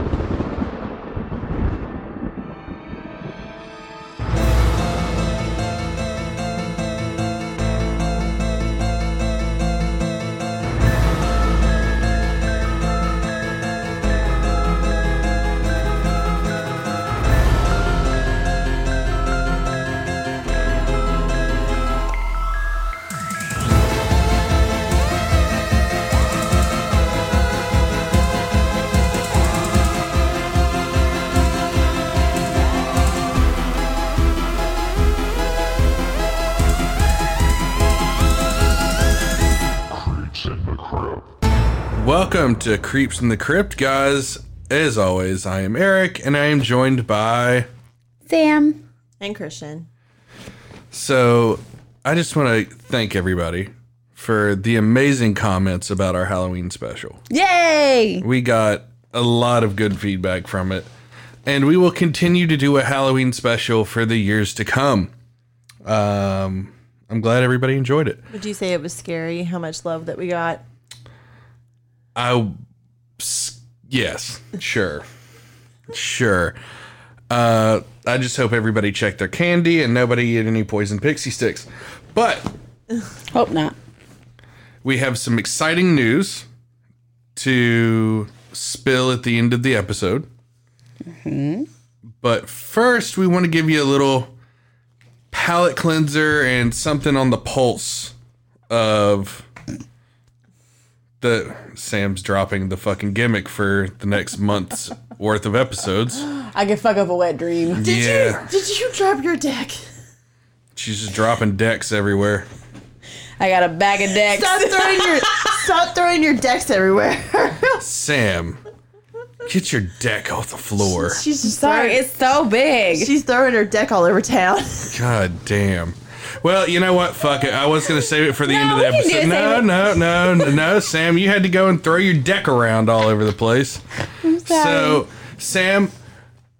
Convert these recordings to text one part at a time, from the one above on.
Thank Welcome to Creeps in the Crypt, guys. As always, I am Eric, and I am joined by. Sam. And Christian. So, I just want to thank everybody for the amazing comments about our Halloween special. Yay! We got a lot of good feedback from it, and we will continue to do a Halloween special for the years to come. Um, I'm glad everybody enjoyed it. Would you say it was scary how much love that we got? I s- yes, sure, sure. Uh, I just hope everybody checked their candy and nobody ate any poison pixie sticks. But Hope not. we have some exciting news to spill at the end of the episode. But first, we want to give you a little palate cleanser and something on the pulse of the Sam's dropping the fucking gimmick for the next month's worth of episodes. I could fuck up a wet dream. Did yeah, you did you drop your deck? she's just dropping decks everywhere. I got a bag of decks. Stop throwing your stop throwing your decks everywhere. Sam, get your deck off the floor. she's just Sorry, throwing, it's so big. she's throwing her deck all over town. God damn. Well, you know what? Fuck it. I was gonna save it for the end of the we can do episode. No, no, no, no, no, Sam. You had to go and throw your deck around all over the place. So, Sam,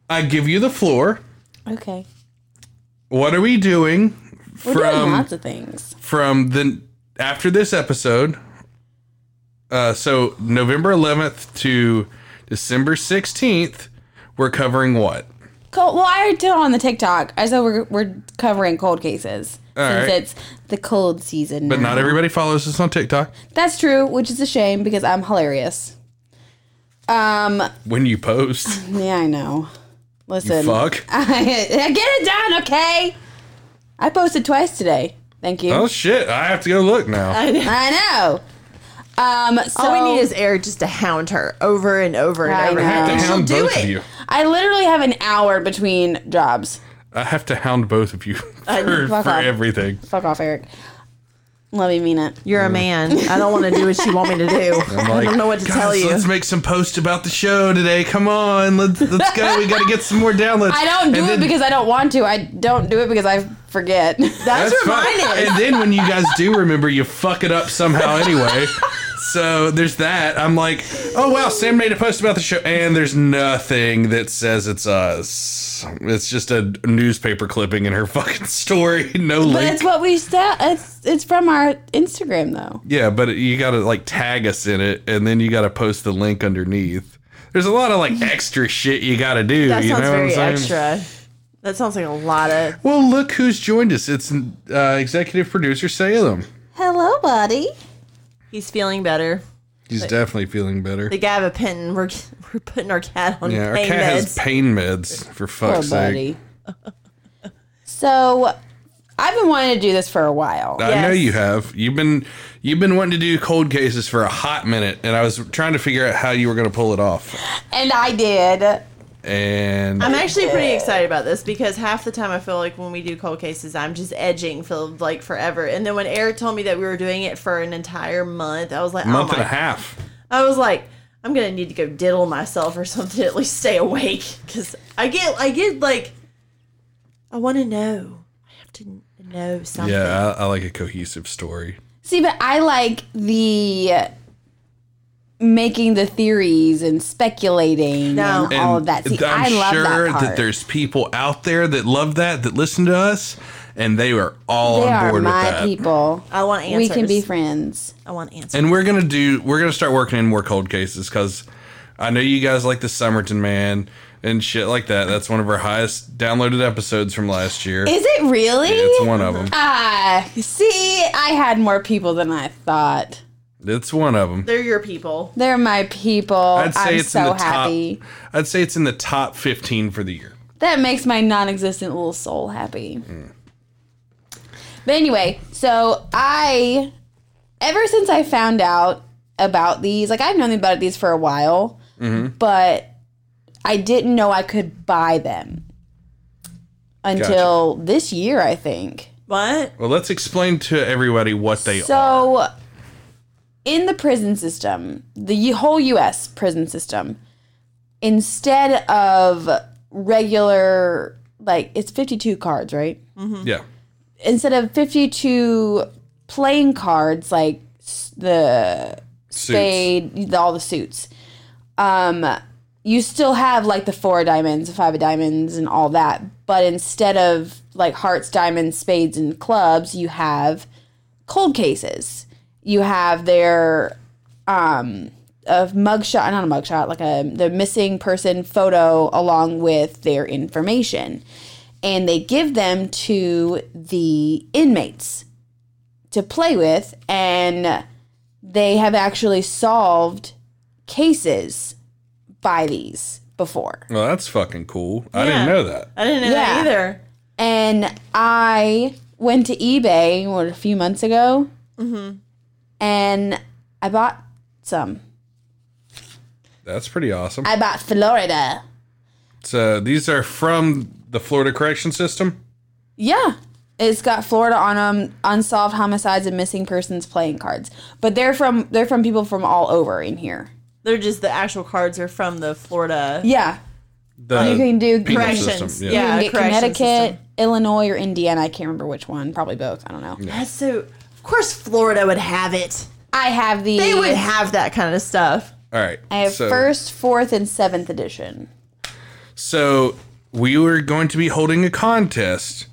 I give you the floor. okay. What are we doing We're doing from lots of things. from the after this episode? Uh, so November 11th to December 16th, we're covering what? Cold, well, I did it on the TikTok. I said we're, we're covering cold cases since right. it's the cold season. But now. not everybody follows us on TikTok. That's true, which is a shame because I'm hilarious. Um, When you post, yeah, I know. Listen, fuck. I, get it done, okay? I posted twice today. Thank you. Oh shit! I have to go look now. I know. Um, so all we need is Eric just to hound her over and over and I over. know. I have to And she'll hound do both it. of you. I literally have an hour between jobs. I have to hound both of you for, Fuck for off. everything. Fuck off, Eric. Love you, mean it. You're a man. I don't want to do what you want me to do. I don't know what to "Guys, tell you. Let's make some posts about the show today. Come on, let's let's go. We got to get some more downloads. I don't do And it then- because I don't want to. I don't do it because I forget. That's, That's fine. reminded. And then when you guys do remember, you fuck it up somehow anyway. So there's that. I'm like, oh wow, Sam made a post about the show, and there's nothing that says it's us. It's just a newspaper clipping in her fucking story. No link. but link. it's what we said. It's it's from our Instagram though. Yeah, but you got to like tag us in it, and then you got to post the link underneath. There's a lot of like extra shit you got to do. that you sounds know very what I'm extra. That sounds like a lot of. Well, look who's joined us. It's uh, executive producer Salem. Hello, buddy. He's feeling better. He's definitely feeling better. The guy of a pin. We're we're putting our cat on Yeah, our cat meds. has pain meds for Poor fuck's sake. buddy. so, I've been wanting to do this for a while. I know you have. You've been you've been wanting to do cold cases for a hot minute, and I was trying to figure out how you were going to pull it off. And I did. And I'm actually pretty excited about this because half the time I feel like when we do cold cases, I'm just edging for like forever. And then when Eric told me that we were doing it for an entire month, I was like, oh month oh and a half. I was like, I'm gonna need to go diddle myself or something to at least stay awake because I get, I get like, I want to know. I have to know something. Yeah, I, I like a cohesive story. See, but I like the making the theories and speculating No. and all of that. See, I'm I love sure that part. there's people out there that love that, that listen to us, and they are all they on are board with my that. people. I want answers. We can be friends. I want answers. And we're gonna do. We're gonna start working in more cold cases because I know you guys like the Somerton Man and shit like that. That's one of our highest downloaded episodes from last year. Is it really? It's one of them. Ah, see, I had more people than I thought. It's one of them. They're your people. They're my people. I'd say I'm it's in so the top. happy. I'd say it's in the top 15 for the year. That makes my non-existent little soul happy. But anyway, so I, ever since I found out about these, like I've known about these for a while, mm-hmm. but I didn't know I could buy them until this year, I think. What? Well, let's explain to everybody what they are. So, in the prison system, the whole U.S. prison system, instead of regular, like it's fifty-two cards, right? Yeah. Instead of fifty-two playing cards, like the spade, the, all the suits, um, you still have like the four of diamonds, five of diamonds, and all that. But instead of like hearts, diamonds, spades, and clubs, you have cold cases. You have their um a mugshot, not a mugshot, like a the missing person photo along with their information, and they give them to the inmates to play with, and they have actually solved cases by these before. Well, that's fucking cool. I didn't know that. I didn't know Yeah. that either. And I went to eBay what a few months ago, and I bought some. That's pretty awesome. I bought Florida. So these are from the Florida Correction System. Yeah. It's got Florida on them, unsolved homicides and missing persons playing cards. But they're from they're from people from all over in here. They're just the actual cards are from the Florida. Yeah. The you can do penal Corrections. system, Yeah. you can get Connecticut, system. Illinois, or Indiana. I can't remember which one. Probably both. I don't know. That's so. Of course, Florida would have it. I have the They would have that kind of stuff. All right. I have so, first, fourth, and seventh edition. So we were going to be holding a contest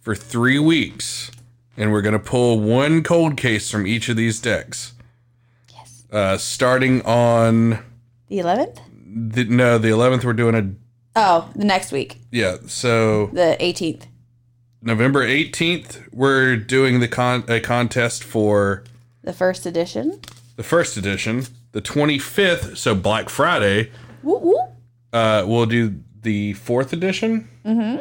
for three weeks, and we're going to pull one cold case from each of these decks. Yes. Uh, starting on The eleventh? the, no, the eleventh. We're doing a Oh, the next week, yeah. So the eighteenth. November eighteenth, we're doing the con a contest for The first edition. the first edition. The twenty fifth, so Black Friday, Woo woo. uh, we'll do the fourth edition. Mm-hmm.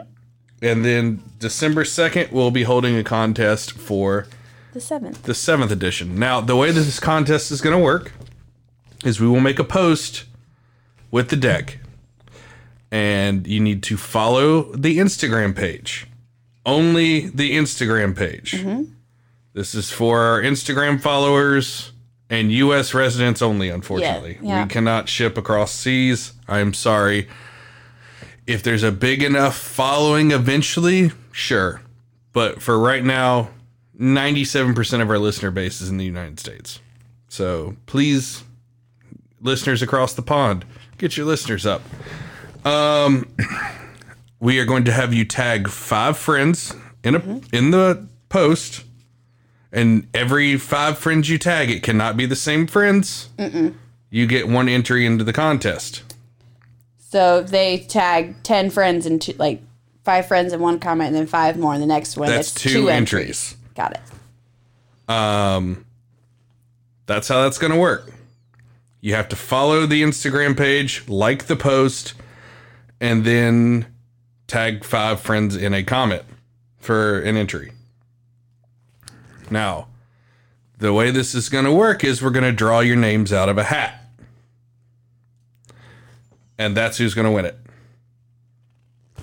And then December 2nd, we'll be holding a contest for The seventh. the seventh edition. Now, the way that this contest is going to work is we will make a post with the deck. And you need to follow the Instagram page. Only the Instagram page. This is for our Instagram followers and US residents only, unfortunately. yeah. We cannot ship across seas. I am sorry. If there's a big enough following eventually, sure. But for right now, 97% of our listener base is in the United States. So please, listeners across the pond, get your listeners up. Um, we are going to have you tag five friends in a in the post, and every five friends you tag, it cannot be the same friends. You get one entry into the contest. So they tag ten friends and two, like five friends in one comment, and then five more in the next one. That's two entries. Got it. Um, that's how that's going to work. You have to follow the Instagram page, like the post, and then tag five friends in a comment for an entry. Now, the way this is going to work is we're going to draw your names out of a hat. And that's who's going to win it.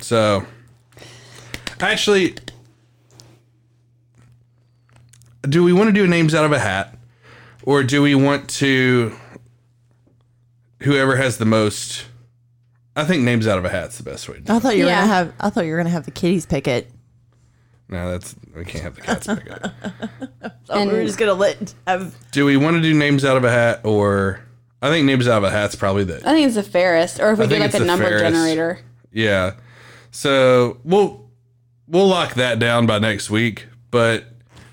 So, actually, do we want to do names out of a hat? Or do we want to whoever has the most I think names out of a hat's the best way to do it. I thought you were Yeah. gonna have. I thought you were gonna have the kitties pick it. No, that's we can't have the cats pick it. Oh, we were And- just gonna let have. Do we want to do names out of a hat or I think names out of a hat's probably the I think it's the fairest. Or if we I do think like it's a the number fairest. generator. Yeah. So we'll we'll lock that down by next week. But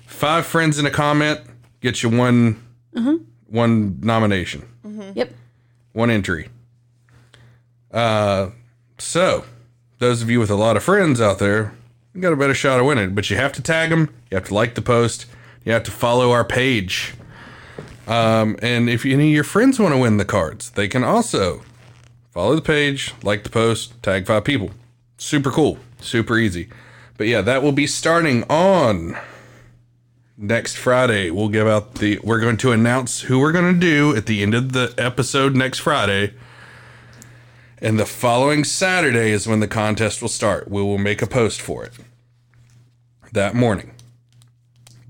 five friends in a comment get you one mm-hmm. one nomination, Yep. one entry. Uh, so those of you with a lot of friends out there, you got a better shot of winning. But you have to tag them. You have to like the post. You have to follow our page. Um, and if any of your friends want to win the cards, they can also follow the page, like the post, tag five people. Super cool, super easy. But yeah, that will be starting on next Friday. We'll give out the. We're going to announce who we're going to do at the end of the episode next Friday. And the following Saturday is when the contest will start. We will make a post for it that morning.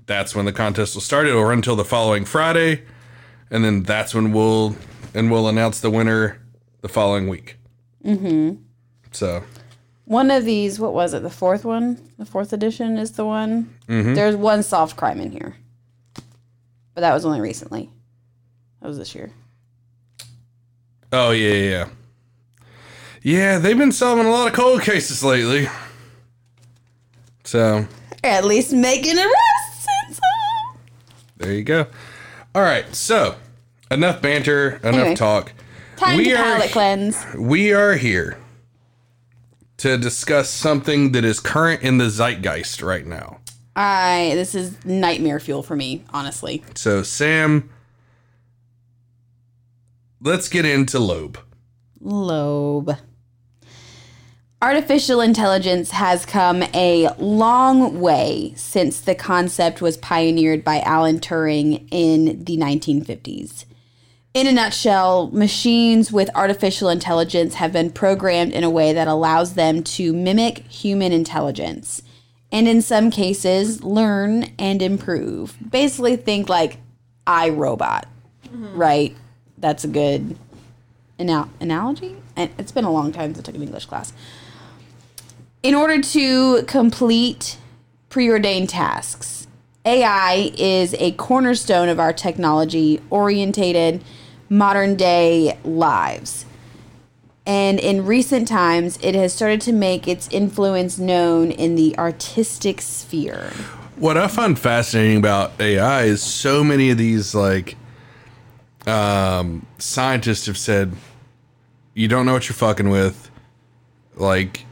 That's when the contest will start. It'll run until the following Friday, and then that's when we'll and we'll announce the winner the following week. Mm-hmm. So One of these, what was it? The fourth one? The fourth edition is the one. There's one soft crime in here. But that was only recently. That was this year. Oh yeah, yeah, yeah. They've been solving a lot of cold cases lately. So Or at least making arrests and some. Uh, there you go. All right, so enough banter, enough Anyway. talk. Time We to are- palate cleanse. We are here to discuss something that is current in the zeitgeist right now. I this is nightmare fuel for me, honestly. So, Sam, let's get into Loab. Loab. Artificial intelligence has come a long way since the concept was pioneered by Alan Turing in the 1950s. In a nutshell, machines with artificial intelligence have been programmed in a way that allows them to mimic human intelligence and, in some cases, learn and improve. Basically, think like iRobot, mm-hmm. right? That's a good anal- analogy. And it's been a long time since I took an English class. In order to complete preordained tasks, AI is a cornerstone of our technology orientated modern day lives. And in recent times, it has started to make its influence known in the artistic sphere. What I find fascinating about AI is so many of these like um, scientists have said, you don't know what you're fucking with. Like,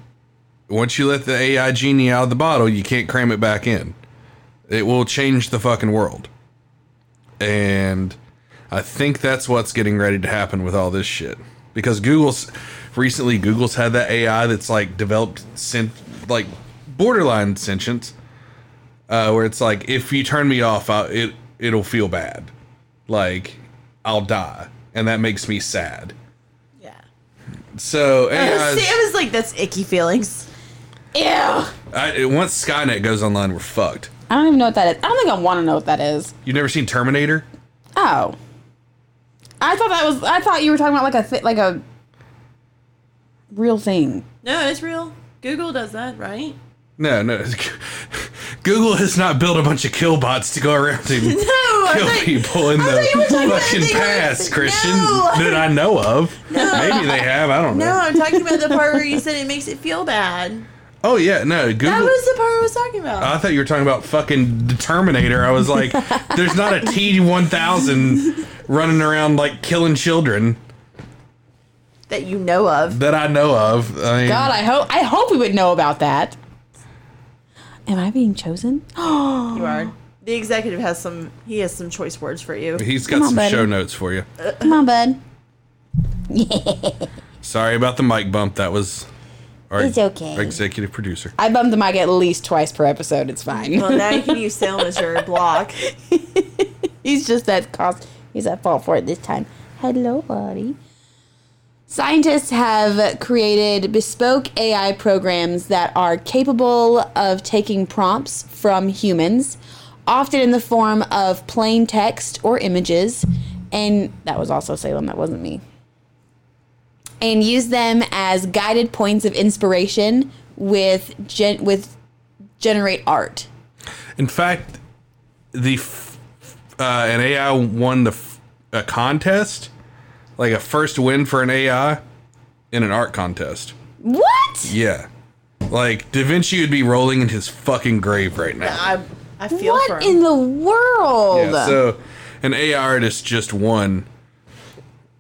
once you let the AI genie out of the bottle, you can't cram it back in. It will change the fucking world. And I think that's what's getting ready to happen with all this shit. Because Google's recently Google's had that AI that's like developed sent like borderline sentience uh, where it's like if you turn me off, I, it it'll feel bad, like I'll die, and that makes me sad. Yeah. So AI, Sam 's- is like, that's icky feelings. Ew! I, once Skynet goes online, we're fucked. I don't even know what that is. I don't think I want to know what that is. You've never seen Terminator? Oh. I thought that was. I thought you were talking about like a thi- like a real thing. No, it's real. Google does that, right? No, no. Google has not built a bunch of kill bots to go around and No, I kill thought- people in thought the fucking the thing past, Christian. No. That I know of. No. Maybe they have. I don't know. No, I'm talking about the part where you said it makes it feel bad. Oh yeah, no. Google. That was the part I was talking about. I thought you were talking about fucking the Terminator. I was like, there's not a T one thousand running around like killing children that you know of. that I know of. I mean, God, I hope I hope we would know about that. Am I being chosen? You are. The executive has some. He has some choice words for you. he's got on, some buddy. show notes for you. Come on, bud. Sorry about the mic bump. That was our It's okay. executive producer. I bump the mic at least twice per episode. It's fine. Well, now you can use Salem as your block. he's just at cost. He's at fault for it this time. Hello, buddy. Scientists have created bespoke AI programs that are capable of taking prompts from humans, often in the form of plain text or images. And that was also Salem, that wasn't me. And use them as guided points of inspiration with gen- with generate art. In fact, the f- uh, an AI won the f- a contest, like a first win for an AI in an art contest. What? Yeah, like Da Vinci would be rolling in his fucking grave right now. I, I feel for What him. in the world? Yeah, so an AI artist just won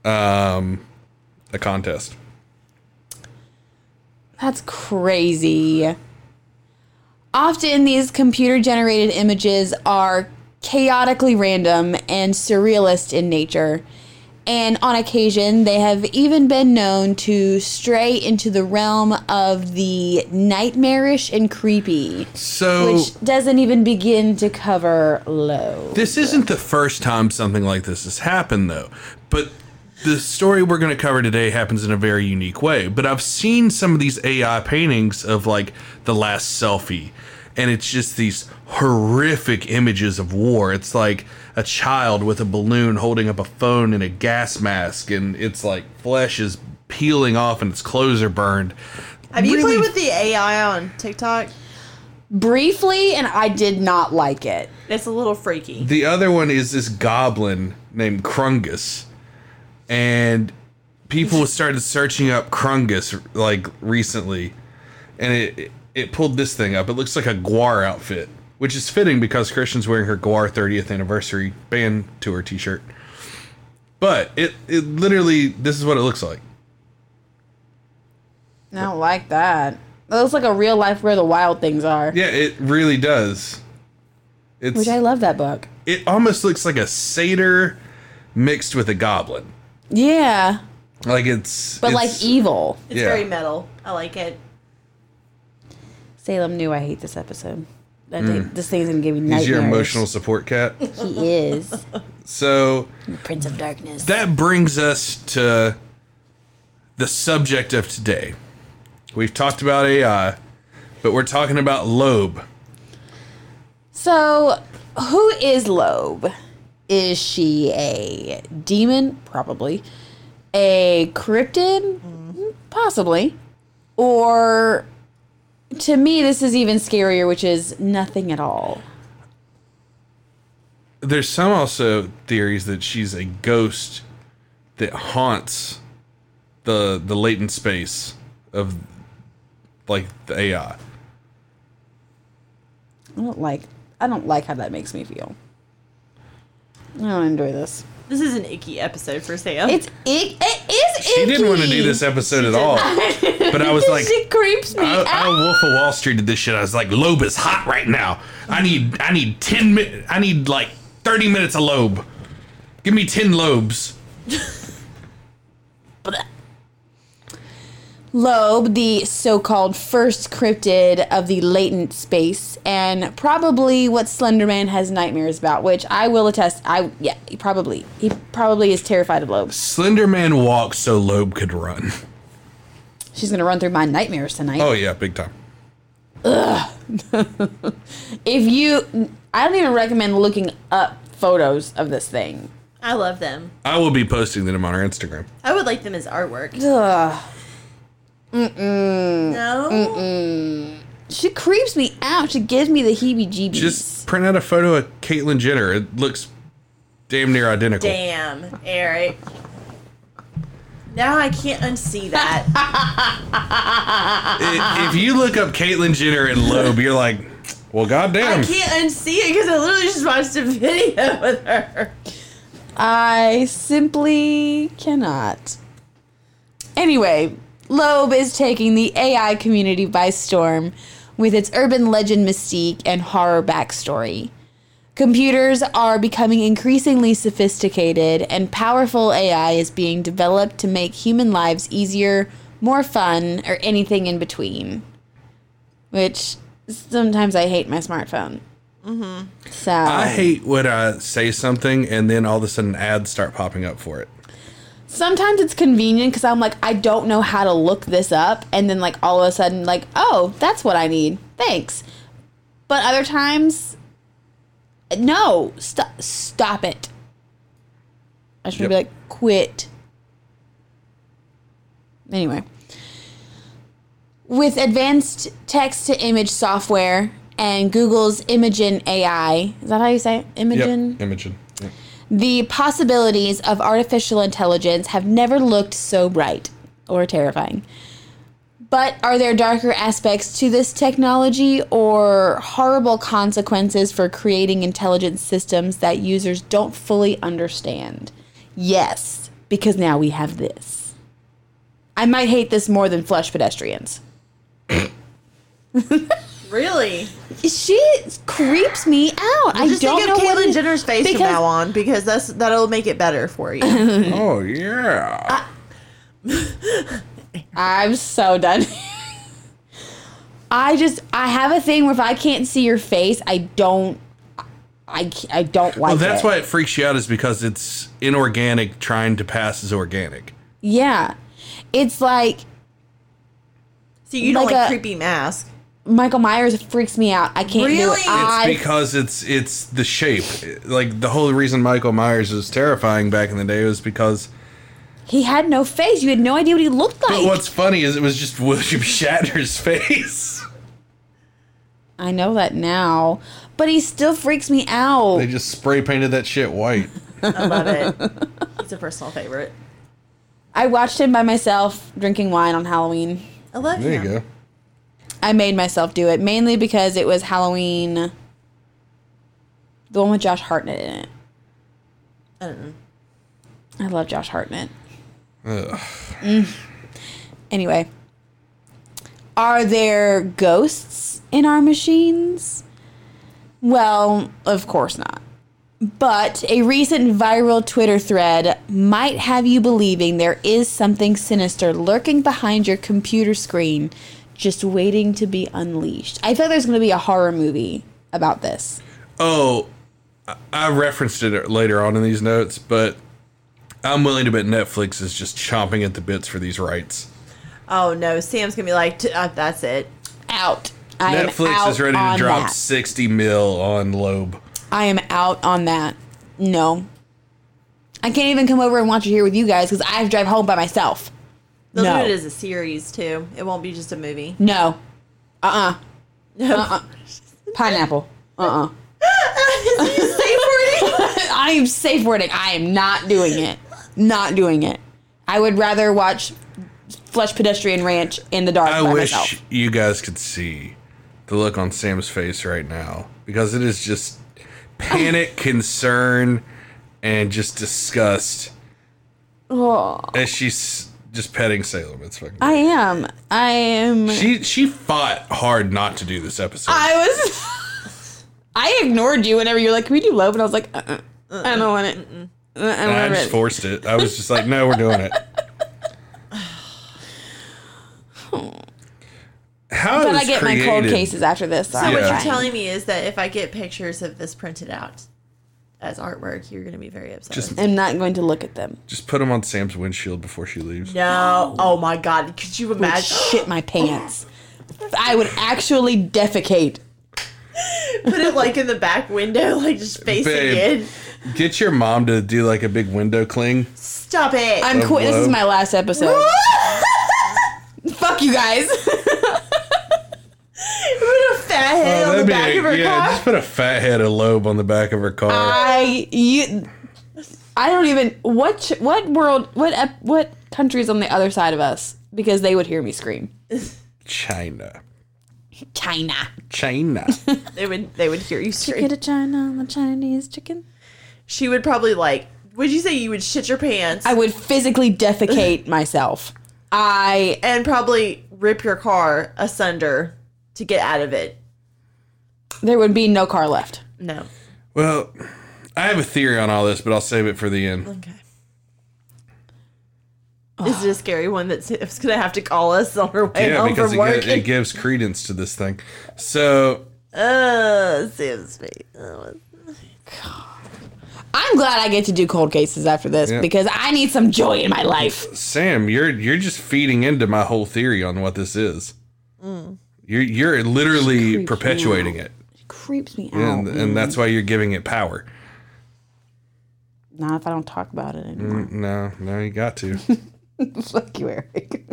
um, a contest. That's crazy. Often, these computer generated images are chaotically random and surrealist in nature. And on occasion, they have even been known to stray into the realm of the nightmarish and creepy, So which doesn't even begin to cover low. this isn't the first time something like this has happened, though. But the story we're going to cover today happens in a very unique way. But I've seen some of these AI paintings of like the last selfie, and it's just these horrific images of war. It's like a child with a balloon holding up a phone and a gas mask, and it's like flesh is peeling off and its clothes are burned. Have you Really- played with the AI on TikTok? Briefly, and I did not like it. It's a little freaky. The other one is this goblin named Krungus. And people started searching up Krungus like recently. And it it pulled this thing up. It looks like a Gwar outfit, which is fitting because Christian's wearing her Gwar 30th anniversary band tour t-shirt. But it it literally this is what it looks like. I don't like that. It looks like a real life where the wild things are. Yeah, it really does. It's Which I love that book. it almost looks like a satyr mixed with a goblin. Yeah, Like it's but like evil. It's Yeah. very metal. I like it. Salem knew I hate this episode. That hmm. they- this thing's gonna give me nightmares. He's your emotional support cat. He is So Prince of Darkness. that brings us to the subject of today. We've talked about AI, but we're talking about Loab. so, who is Loab? Is she a demon? Probably. A cryptid? Mm-hmm. Possibly. Or, to me, this is even scarier, which is nothing at all. There's some also theories that she's a ghost that haunts the the latent space of like the AI. I don't like. I don't like how that makes me feel. I don't enjoy this. This is an icky episode for Sam. It's ick. It is. Icky. She didn't want to do this episode at all, but I was like, she creeps me I, out. I Wolf of Wall Street did this shit. I was like, Loab is hot right now. I need I need ten minutes. I need like thirty minutes of Loab. Give me ten lobes. Loab, the so-called first cryptid of the latent space, and probably what Slenderman has nightmares about, which I will attest. I yeah, he probably he probably is terrified of Loab. Slender Man walked so Loab could run. She's gonna run through my nightmares tonight. Oh yeah, big time. Ugh. If you, I don't even recommend looking up photos of this thing. I love them. I will be posting them on our Instagram. I would like them as artwork. Ugh. No. She creeps me out. She gives me the heebie-jeebies. Just print out a photo of Caitlyn Jenner. It looks damn near identical. Damn, Eric. Now I can't unsee that. If you look up Caitlyn Jenner and Loab, you're like, well, goddamn. I can't unsee it because I literally just watched a video with her. I simply cannot. Anyway, Loab is taking the AI community by storm with its urban legend mystique and horror backstory. Computers are becoming increasingly sophisticated, and powerful AI is being developed to make human lives easier, more fun, or anything in between. Which sometimes I hate my smartphone. Mm-hmm. So I hate when I say something and then all of a sudden ads start popping up for it. Sometimes it's convenient because I'm like, I don't know how to look this up, and then like all of a sudden, like, oh, that's what I need. Thanks. But other times, no, stop, stop it. I should Yep. be like, quit. Anyway, with advanced text to image software and Google's Imagen AI, is that how you say it? Imagen? Yep, Imogen. The possibilities of artificial intelligence have never looked so bright or terrifying. But are there darker aspects to this technology or horrible consequences for creating intelligent systems that users don't fully understand? Yes, because now we have this. I might hate this more than flesh pedestrians. Really? She creeps me out. I Just don't think know of what Caitlyn it- Jenner's face from because- now on because that's that'll make it better for you. Oh yeah. I'm so done. I just I have a thing where if I can't see your face, I don't I, I don't like well, that's it. why it freaks you out is because it's inorganic trying to pass as organic. Yeah. It's like So you don't Like like a- creepy mask. Michael Myers freaks me out. I can't do Really? it. It's It's I because it's it's the shape. Like the whole reason Michael Myers was terrifying back in the day was because. he had no face. You had no idea what he looked like. But what's funny is it was just William Shatner's face. I know that now, but he still freaks me out. They just spray painted that shit white. I love it. It's a personal favorite. I watched him by myself drinking wine on Halloween. I love There him. you go. I made myself do it mainly because it was Halloween. The one with Josh Hartnett in it. I don't know. I love Josh Hartnett. Ugh. Mm. Anyway, are there ghosts in our machines? Well, of course not. But a recent viral Twitter thread might have you believing there is something sinister lurking behind your computer screen, just waiting to be unleashed. I feel like there's going to be a horror movie about this. Oh, I- I referenced it later on in these notes, but I'm willing to bet Netflix is just chomping at the bits for these rights. Oh no, Sam's gonna be like, uh, that's it. Out. I Netflix out is ready to drop that. 60 mil on Loab. I am out on that. No. I can't even come over and watch it here with you guys because I have to drive home by myself. They'll No. do it as a series too. It won't be just a movie. No. Uh uh Uh-uh. Pineapple. Uh uh Safe wording. I am safe wording. I am not doing it. Not doing it. I would rather watch Flesh Pedestrian Ranch in the dark I by wish myself. you guys could see the look on Sam's face right now because it is just panic, concern, and just disgust Oh, as she's just petting Salem. It's fucking. I am. I am. she she fought hard not to do this episode. I was. I ignored you whenever you're like, "Can we do love?" And I was like, uh-uh. "I don't want it." Uh, I don't I just it. forced it. I was just like, no, we're doing it. How it But I was get my cold cases after this. So So I'm what you're telling me is that if I get pictures of this printed out as artwork, you're gonna be very upset. Just- I'm not going to look at them. Just put them on Sam's windshield before she leaves. no. Oh my god. Could you Would imagine? shit my pants. I would actually defecate. Put it like in the back window, like just facing Babe. in. Get your mom to do like a big window cling. Stop it. I'm Of quit. This is my last episode. Fuck you guys. Put a fat head on the back a- of her yeah, car. just put a fat head of Loab on the back of her car. I you. I don't even what ch- what world what ep- what countries on the other side of us because they would hear me scream. China. China. China. They would they would hear you scream. Chicken to China, the Chinese chicken. She would probably like. Would you say you would shit your pants I would physically defecate myself. I and probably rip your car asunder to get out of it? There would be no car left. No. well, I have a theory on all this, but I'll save it for the end. Okay. Is it a scary one that's gonna have to call us on her way Yeah, home because from it, work? gi- it gives credence to this thing. So uh, Sam's face. Oh, I'm glad I get to do cold cases after this Yeah. because I need some joy in my life. Sam, you're you're just feeding into my whole theory on what this is. Mm. You're you're literally perpetuating it, It creeps me out. and and that's why you're giving it power. Not if I don't talk about it anymore. No, no, you got to. Fuck you, Eric.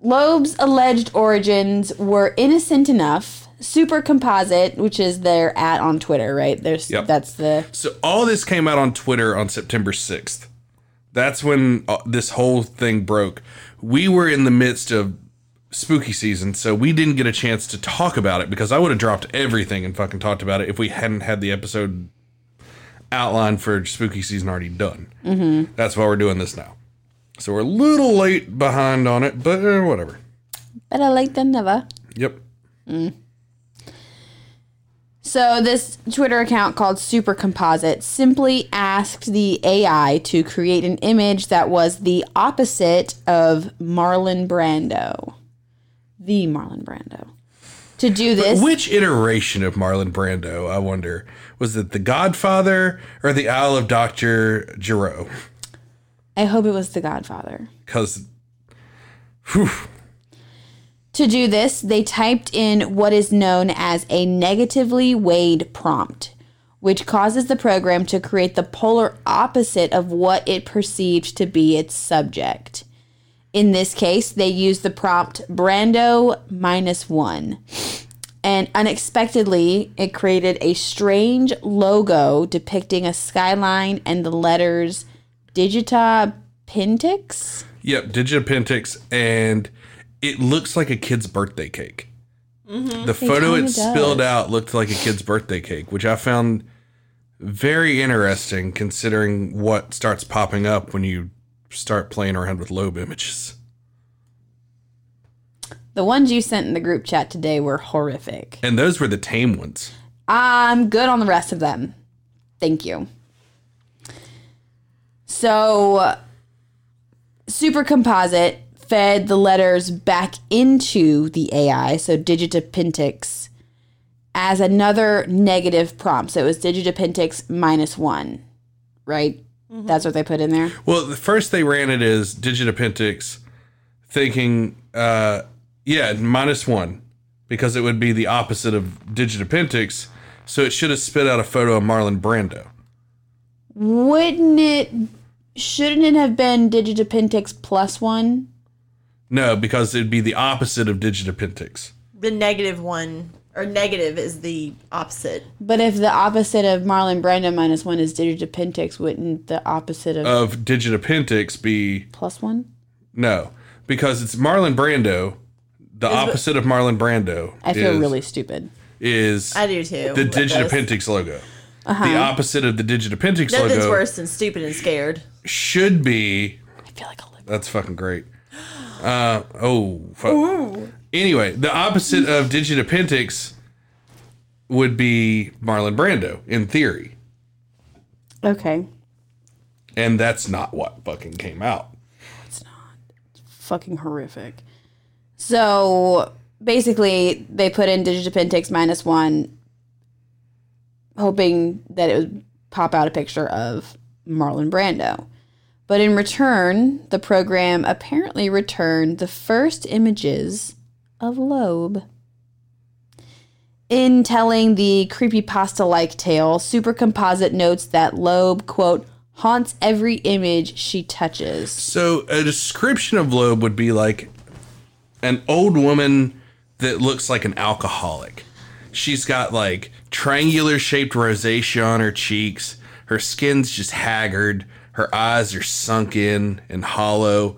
Loab's alleged origins were innocent enough. Super Composite, which is their at on Twitter, right? There's Yep. that's the So all this came out on Twitter on September 6th. That's when uh, this whole thing broke. We were in the midst of spooky season, so we didn't get a chance to talk about it because I would have dropped everything and fucking talked about it if we hadn't had the episode outlined for spooky season already done. Mm-hmm. That's why we're doing this now. So we're a little late behind on it, but eh, whatever. Better late than never. Yep. So this Twitter account called Super Composite simply asked the AI to create an image that was the opposite of Marlon Brando. The Marlon Brando. To do this, Which iteration of Marlon Brando, I wonder? Was it The Godfather or The Isle of Dr. Giro? I hope it was The Godfather. Because To do this, they typed in what is known as a negatively weighed prompt, which causes the program to create the polar opposite of what it perceived to be its subject. In this case, they used the prompt Brando minus one. And unexpectedly, it created a strange logo depicting a skyline and the letters Digita Pintix. Yep, Digipentix, and it looks like a kid's birthday cake. Mm-hmm. The photo it kinda spilled out looked like a kid's birthday cake, which I found very interesting considering what starts popping up when you start playing around with Loab images. The ones you sent in the group chat today were horrific. And those were the tame ones. I'm good on the rest of them. Thank you. So, Super Composite fed the letters back into the AI, so Digitapintix, as another negative prompt. So it was Digitapintix minus one, right? That's what they put in there. Well, the first they ran it as Digitapentix, thinking, uh, yeah, minus one, because it would be the opposite of Digitapentix. So it should have spit out a photo of Marlon Brando. Wouldn't it? Shouldn't it have been Digitapintix plus one? No, because it'd be the opposite of Digitapentix. The negative one or negative is the opposite. But if the opposite of Marlon Brando minus one is Digitapintix, wouldn't the opposite of Of Digitapentix be plus one? no, because it's Marlon Brando. The opposite of Marlon Brando. I feel is, really stupid. is I do too. the with this. Digitapentix logo. The opposite of the Digitapentix Nothing's logo worse than stupid and scared. should be I feel like a liberal. That's fucking great. Uh oh. Fuck. Anyway, the opposite of Digitapentix would be Marlon Brando in theory, Okay. and that's not what fucking came out. It's not. It's fucking horrific. So basically, they put in Digitapintix minus one, hoping that it would pop out a picture of Marlon Brando. But in return, the program apparently returned the first images of Loab. In telling the creepypasta like tale, Super Composite notes that Loab, quote, haunts every image she touches. So a description of Loab would be like an old woman that looks like an alcoholic. She's got like triangular shaped rosacea on her cheeks. Her skin's just haggard. Her eyes are sunk in and hollow.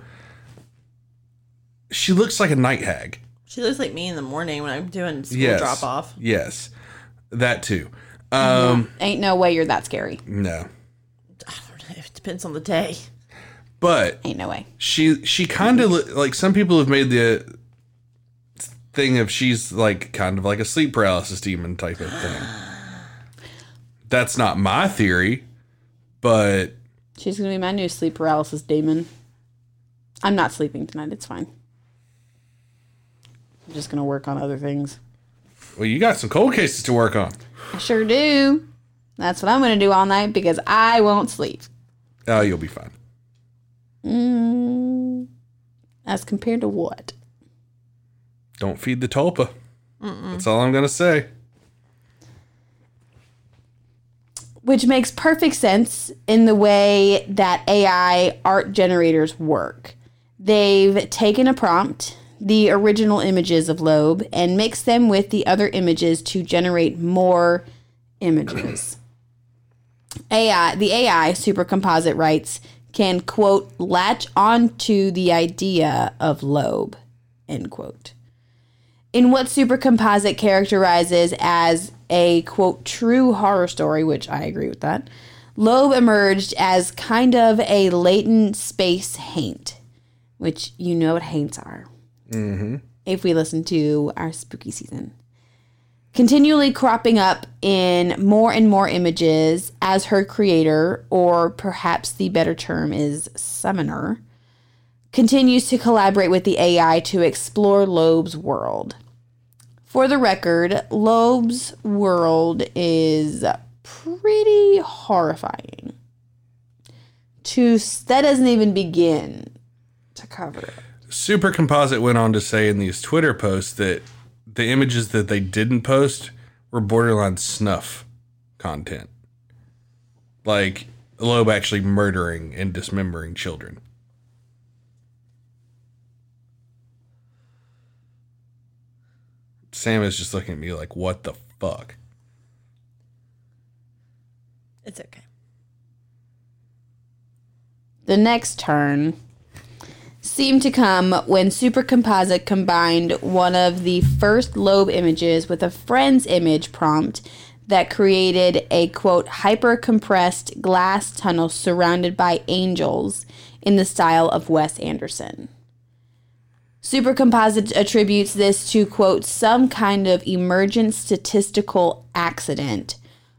She looks like a night hag. She looks like me in the morning when I'm doing school Yes. drop off. Yes. That too. Um Ain't no way you're that scary. no. I don't know. It depends on the day. But Ain't no way. she she kind of like some people have made the thing of she's like kind of like a sleep paralysis demon type of thing. That's not my theory, but She's gonna be my new sleep paralysis demon. I'm not sleeping tonight. It's fine. I'm just gonna work on other things. well, you got some cold cases to work on. I sure do. That's what I'm gonna do all night because I won't sleep. Oh, you'll be fine. Mm, as compared to what? Don't feed the tulpa. That's all I'm gonna say. Which makes perfect sense in the way that AI art generators work. They've taken a prompt, the original images of Loab, and mix them with the other images to generate more images. AI, the AI supercomposite writes can quote latch onto the idea of Loab, end quote in what supercomposite characterizes as a quote true horror story, which I agree with that, Loab emerged as kind of a latent space haint, which you know what haints are. Mm-hmm. if we listen to our spooky season. Continually cropping up in more and more images as her creator, or perhaps the better term is summoner, continues to collaborate with the AI to explore Loab's world. For the record, Loab's world is pretty horrifying. To that doesn't even begin to cover it. Supercomposite went on to say in these Twitter posts that the images that they didn't post were borderline snuff content. Like Loab actually murdering and dismembering children. Sam is just looking at me like, what the fuck? It's okay. The next turn seemed to come when Super Composite combined one of the first Loab images with a friend's image prompt that created a quote hyper compressed glass tunnel surrounded by angels in the style of Wes Anderson. Supercomposite attributes this to, quote, some kind of emergent statistical accident,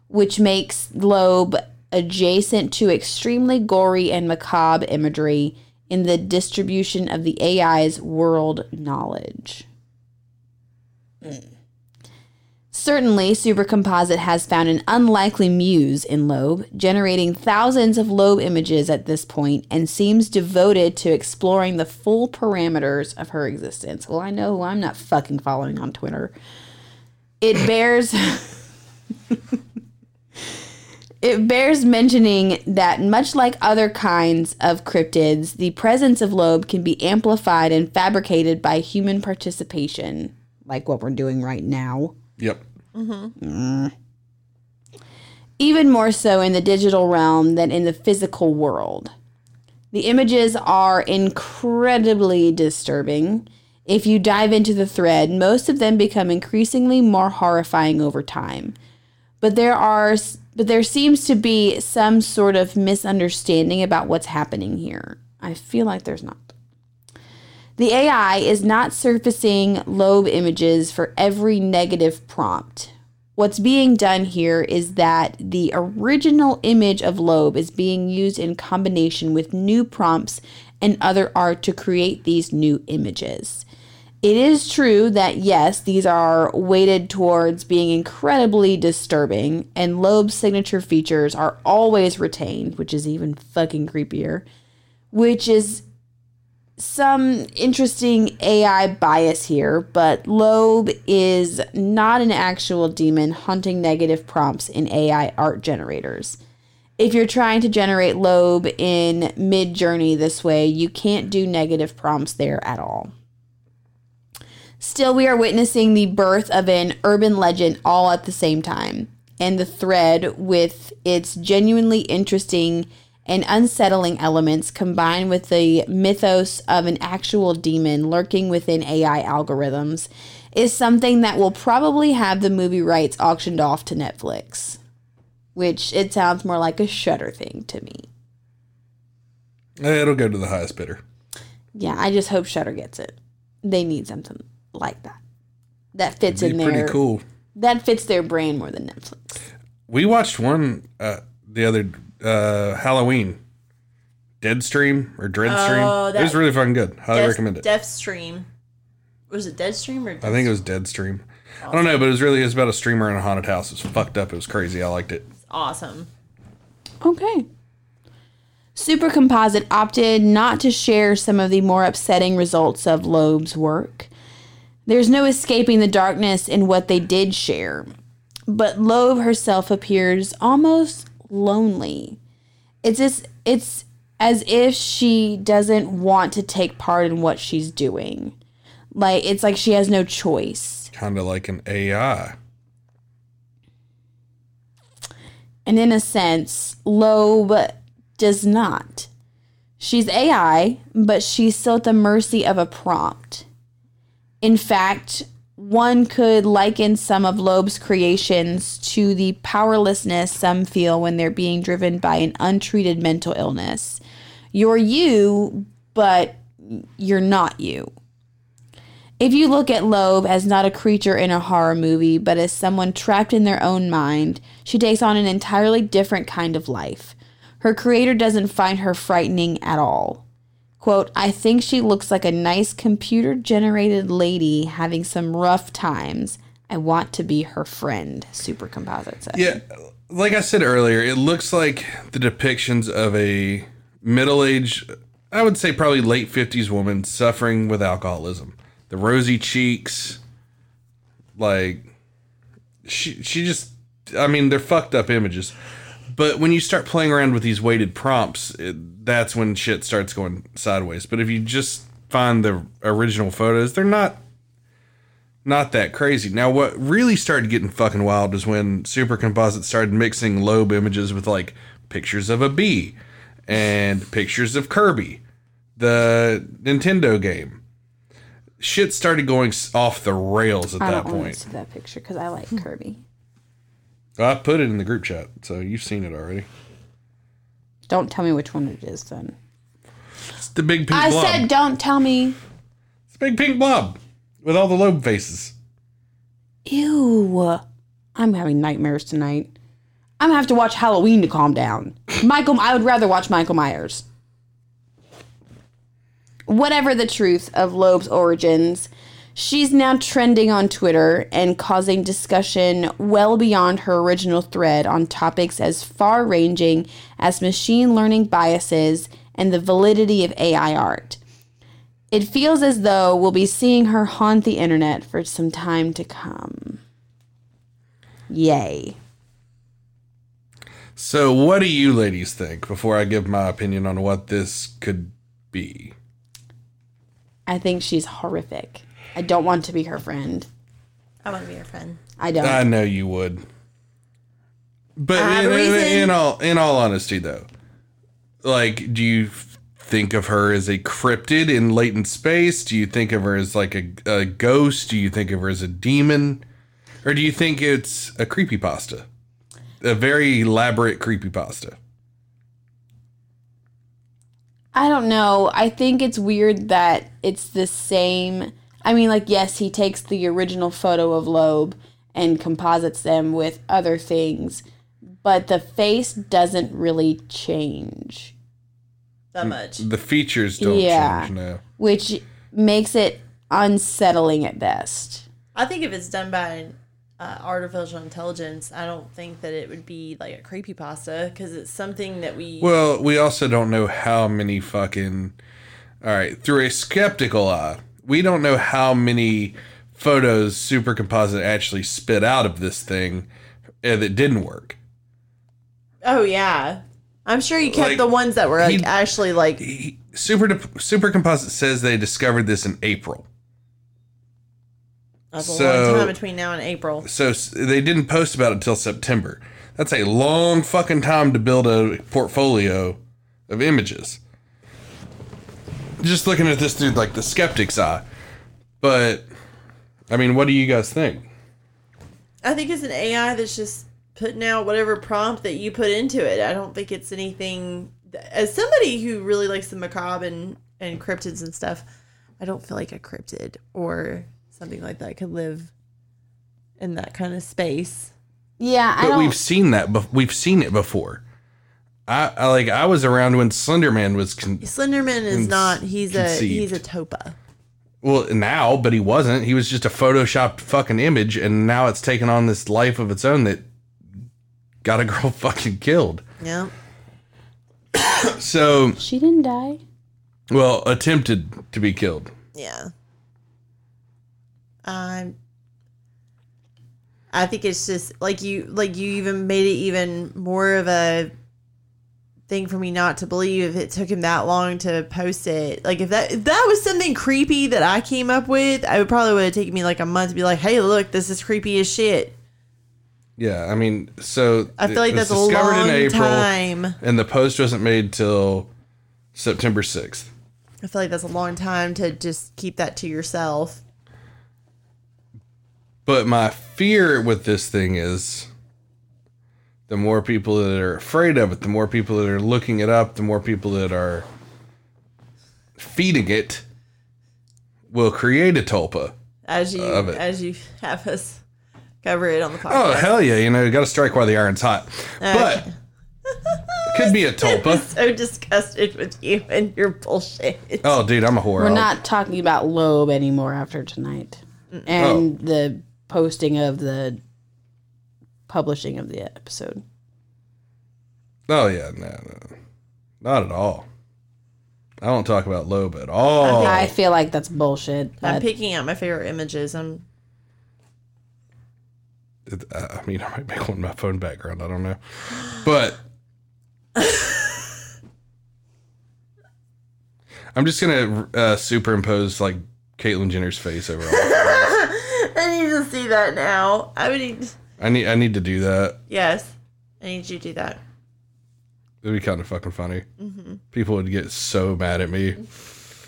which makes Loab adjacent to extremely gory and macabre imagery in the distribution of the AI's world knowledge. Mm. Certainly, Supercomposite has found an unlikely muse in Loab, generating thousands of Loab images at this point, and seems devoted to exploring the full parameters of her existence. Well, I know who I'm not fucking following on Twitter. It bears. it bears mentioning that, much like other kinds of cryptids, the presence of Loab can be amplified and fabricated by human participation, like what we're doing right now. Yep. Mm-hmm. Even more so in the digital realm than in the physical world. The images are incredibly disturbing. If you dive into the thread, most of them become increasingly more horrifying over time. But there are but there seems to be some sort of misunderstanding about what's happening here. I feel like there's not. The AI is not surfacing Loab images for every negative prompt. What's being done here is that the original image of Loab is being used in combination with new prompts and other art to create these new images. It is true that, yes, these are weighted towards being incredibly disturbing, and Loab's signature features are always retained, which is even fucking creepier, which is some interesting AI bias here, but Loab is not an actual demon hunting negative prompts in AI art generators. If you're trying to generate Loab in Midjourney this way, you can't do negative prompts there at all. Still, we are witnessing the birth of an urban legend all at the same time, and the thread with its genuinely interesting and unsettling elements combined with the mythos of an actual demon lurking within AI algorithms is something that will probably have the movie rights auctioned off to Netflix. Which it sounds more like a Shudder thing to me. Eh, it'll go to the highest bidder. Yeah, I just hope Shudder gets it. They need something like that. That fits in there. Pretty cool. That fits their brand more than Netflix. We watched one uh, the other uh, Halloween. Deadstream or Dreadstream. Oh, it was really fucking good. Highly recommend it. Deathstream. Was it Deadstream or? Deathstream? I think it was Deadstream. Awesome. I don't know, but it was really it was about a streamer in a haunted house. It was fucked up. It was crazy. I liked it. It's awesome. Okay. Supercomposite opted not to share some of the more upsetting results of Loab's work. There's no escaping the darkness in what they did share. But Loab herself appears almost lonely. It's just it's as if she doesn't want to take part in what she's doing. Like it's like she has no choice. Kind of like an AI. And in a sense, Loab does not. She's AI, but she's still at the mercy of a prompt. In fact, one could liken some of Loab's creations to the powerlessness some feel when they're being driven by an untreated mental illness. You're you, but you're not you. If you look at Loab as not a creature in a horror movie, but as someone trapped in their own mind, she takes on an entirely different kind of life. Her creator doesn't find her frightening at all. Quote, I think she looks like a nice computer generated lady having some rough times. I want to be her friend, Supercomposite said. Yeah, like I said earlier, it looks like the depictions of a middle aged, I would say probably late 50s woman suffering with alcoholism. The rosy cheeks, like, she, she just, I mean, they're fucked up images. But when you start playing around with these weighted prompts, it, that's when shit starts going sideways. But if you just find the original photos, they're not not that crazy. Now, what really started getting fucking wild was when Supercomposite started mixing Loab images with like pictures of a bee and pictures of Kirby, the Nintendo game. Shit started going off the rails at I that want point. to see that picture because I like Kirby. I put it in the group chat, so you've seen it already. Don't tell me which one it is then. It's the big pink I blob. said don't tell me. it's a big pink blob with all the Loab faces. Ew. I'm having nightmares tonight. I'm gonna have to watch Halloween to calm down. Michael, I would rather watch Michael Myers. Whatever the truth of Loab's origins, she's now trending on Twitter and causing discussion well beyond her original thread on topics as far ranging as machine learning biases and the validity of AI art. It feels as though we'll be seeing her haunt the internet for some time to come. Yay. So, what do you ladies think before I give my opinion on what this could be? I think she's horrific. I don't want to be her friend. I want to be her friend. I don't. I know you would. But I have in, a in- reason. in all in all honesty though, like do you think of her as a cryptid in latent space? Do you think of her as like a, a ghost? Do you think of her as a demon? Or do you think it's a creepypasta? A very elaborate creepypasta. I don't know. I think it's weird that it's the same. I mean, like, yes, he takes the original photo of Loab and composites them with other things, but the face doesn't really change, That much. The features don't Yeah. change now. which makes it unsettling at best. I think if it's done by uh, artificial intelligence, I don't think that it would be like a creepypasta because it's something that we. Well, we also don't know how many fucking. All right, through a skeptical eye, we don't know how many photos Supercomposite actually spit out of this thing uh, that didn't work. oh yeah, I'm sure you kept Like, the ones that were like he- actually like. He, Super Supercomposite says they discovered this in April, That's a so- long time between now and April. so they didn't post about it until September. That's a long fucking time to build a portfolio of images. Just looking at this through like the skeptic's eye, but I mean, what do you guys think? I think it's an AI that's just putting out whatever prompt that you put into it. I don't think it's anything. As somebody who really likes the macabre and, and cryptids and stuff, I don't feel like a cryptid or something like that could live in that kind of space. Yeah, I But don't. we've seen that. Bef- we've seen it before. I, I like. I was around when Slenderman was. Con- Slenderman is Con- not. He's a he's a tulpa. well, now, but he wasn't. He was just a photoshopped fucking image, and now it's taken on this life of its own that got a girl fucking killed. Yeah. So, she didn't die. well, attempted to be killed. Yeah. Um I think it's just like you like you even made it even more of a thing for me not to believe if it took him that long to post it. Like if that if that was something creepy that I came up with, I would probably would have taken me like a month to be like, "Hey, look, this is creepy as shit." Yeah, I mean, so I feel like that's a long time. and the post wasn't made till September sixth. I feel like that's a long time to just keep that to yourself. But my fear with this thing is the more people that are afraid of it, the more people that are looking it up, the more people that are feeding it, will create a tulpa. as you Of it. as you have us cover it on the oh, podcast. Oh hell yeah! You know, you got to strike while the iron's hot. Uh, but could be a tulpa. so disgusted with you and your bullshit. Oh, dude, I'm a whore. We're not talking about Loab anymore after tonight, and oh. the posting of the publishing of the episode. Oh yeah, no, no, not at all. I don't talk about Loab at all. I feel like that's bullshit. I'm but- picking out my favorite images. I'm It- uh, I mean, I might make one my phone background. I don't know, but I'm just gonna uh, superimpose like Caitlyn Jenner's face over. All. I need to see that now. I would need I need I need to do that. yes. I need you to do that. It'd be kind of fucking funny. Mm-hmm. People would get so mad at me. I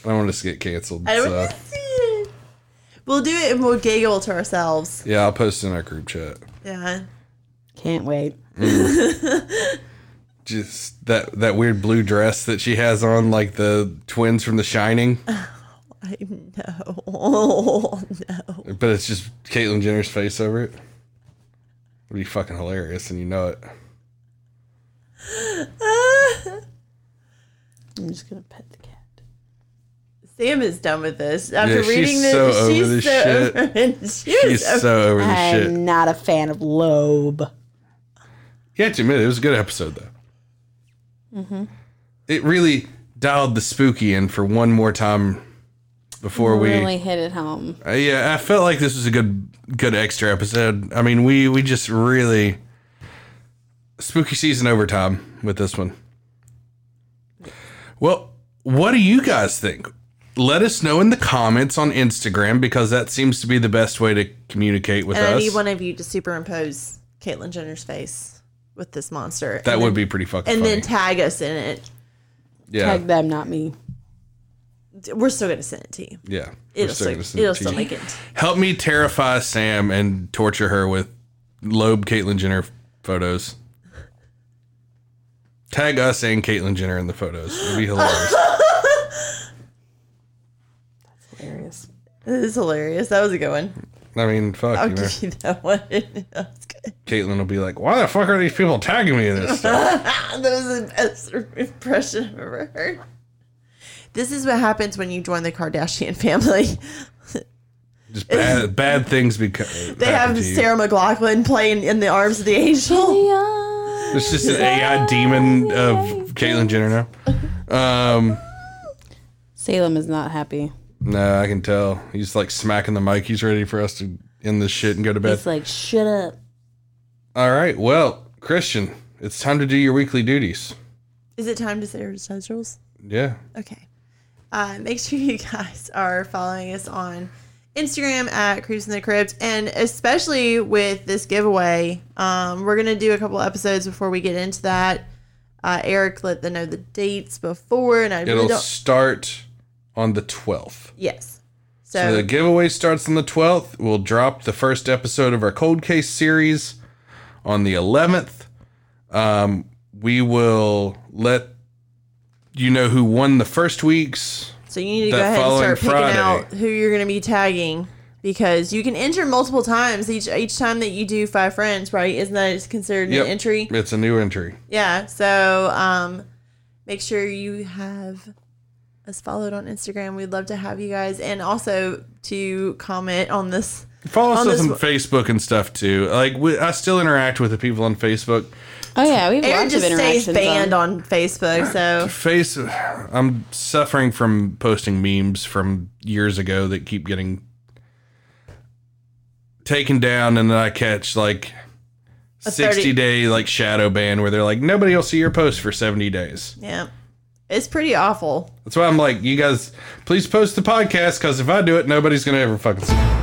don't want us to get canceled. I don't So want to see it. We'll do it and we'll giggle to ourselves. yeah, I'll post in our group chat. Yeah. Can't wait. Just that that weird blue dress that she has on, like the twins from The Shining. I know. Oh, no. But it's just Caitlyn Jenner's face over it. It'd be fucking hilarious, and you know it. I'm just gonna pet the cat. Sam is done with this. After Yeah, reading this, so she's this so shit. over it. She She's over- so over the shit. I'm not a fan of Loab. You have to admit, it was a good episode, though. Mm-hmm. It really dialed the spooky in for one more time before we. really hit it home. Uh, yeah, I felt like this was a good, good extra episode. I mean, we we just really spooky season overtime with this one. Well, what do you guys think? Let us know in the comments on Instagram because that seems to be the best way to communicate with And I us. need one of you to superimpose Caitlyn Jenner's face with this monster. that and would then, be pretty fucking And funny. then tag us in it. yeah, Tag them, not me. We're still gonna send it to you. yeah. It'll still still, gonna send it it'll to still you. make it. Help me terrify Sam and torture her with Loab Caitlyn Jenner photos. Tag us and Caitlyn Jenner in the photos. It'd be hilarious. That's hilarious. This is hilarious. That was a good one. I mean, fuck I'll you know. give you that one. that was good. Caitlyn will be like, "Why the fuck are these people tagging me in this stuff?" That was the best impression I've ever heard. This is what happens when you join the Kardashian family. Just bad, bad things because They have Sarah McLachlan playing in the arms of the angel. It's just an AI demon of Caitlyn Jenner now. Um, Salem is not happy. no, I can tell. He's like smacking the mic. He's ready for us to end this shit and go to bed. It's like, shut up. All right. Well, Christian, it's time to do your weekly duties. Is it time to say our socials? Yeah. Okay. Uh, make sure you guys are following us on Instagram at Creeps in the Crypt, and especially with this giveaway, um, we're gonna do a couple episodes before we get into that. Uh, Eric let them know the dates before, and I It'll don't. start on the 12th. Yes. So So, the giveaway starts on the 12th. We'll drop the first episode of our cold case series on the 11th. Um, we will let you know who won the first weeks. so you need to go ahead and start picking Friday. out who you're gonna be tagging because you can enter multiple times each each time that you do five friends, right? Isn't that considered Yep. an entry? It's a new entry. Yeah. So um, make sure you have us followed on Instagram. We'd love to have you guys, and also to comment on this. Follow us On on this some one- Facebook and stuff too. Like we, I still interact with the people on Facebook. Oh, yeah, we have Aaron lots of just stays banned on- on Facebook, so Face, I'm suffering from posting memes from years ago that keep getting taken down, and then I catch like A 60 30 day like shadow ban where they're like, nobody will see your post for 70 days. yeah, it's pretty awful. That's why I'm like, you guys, please post the podcast because if I do it, nobody's gonna ever fucking see. it.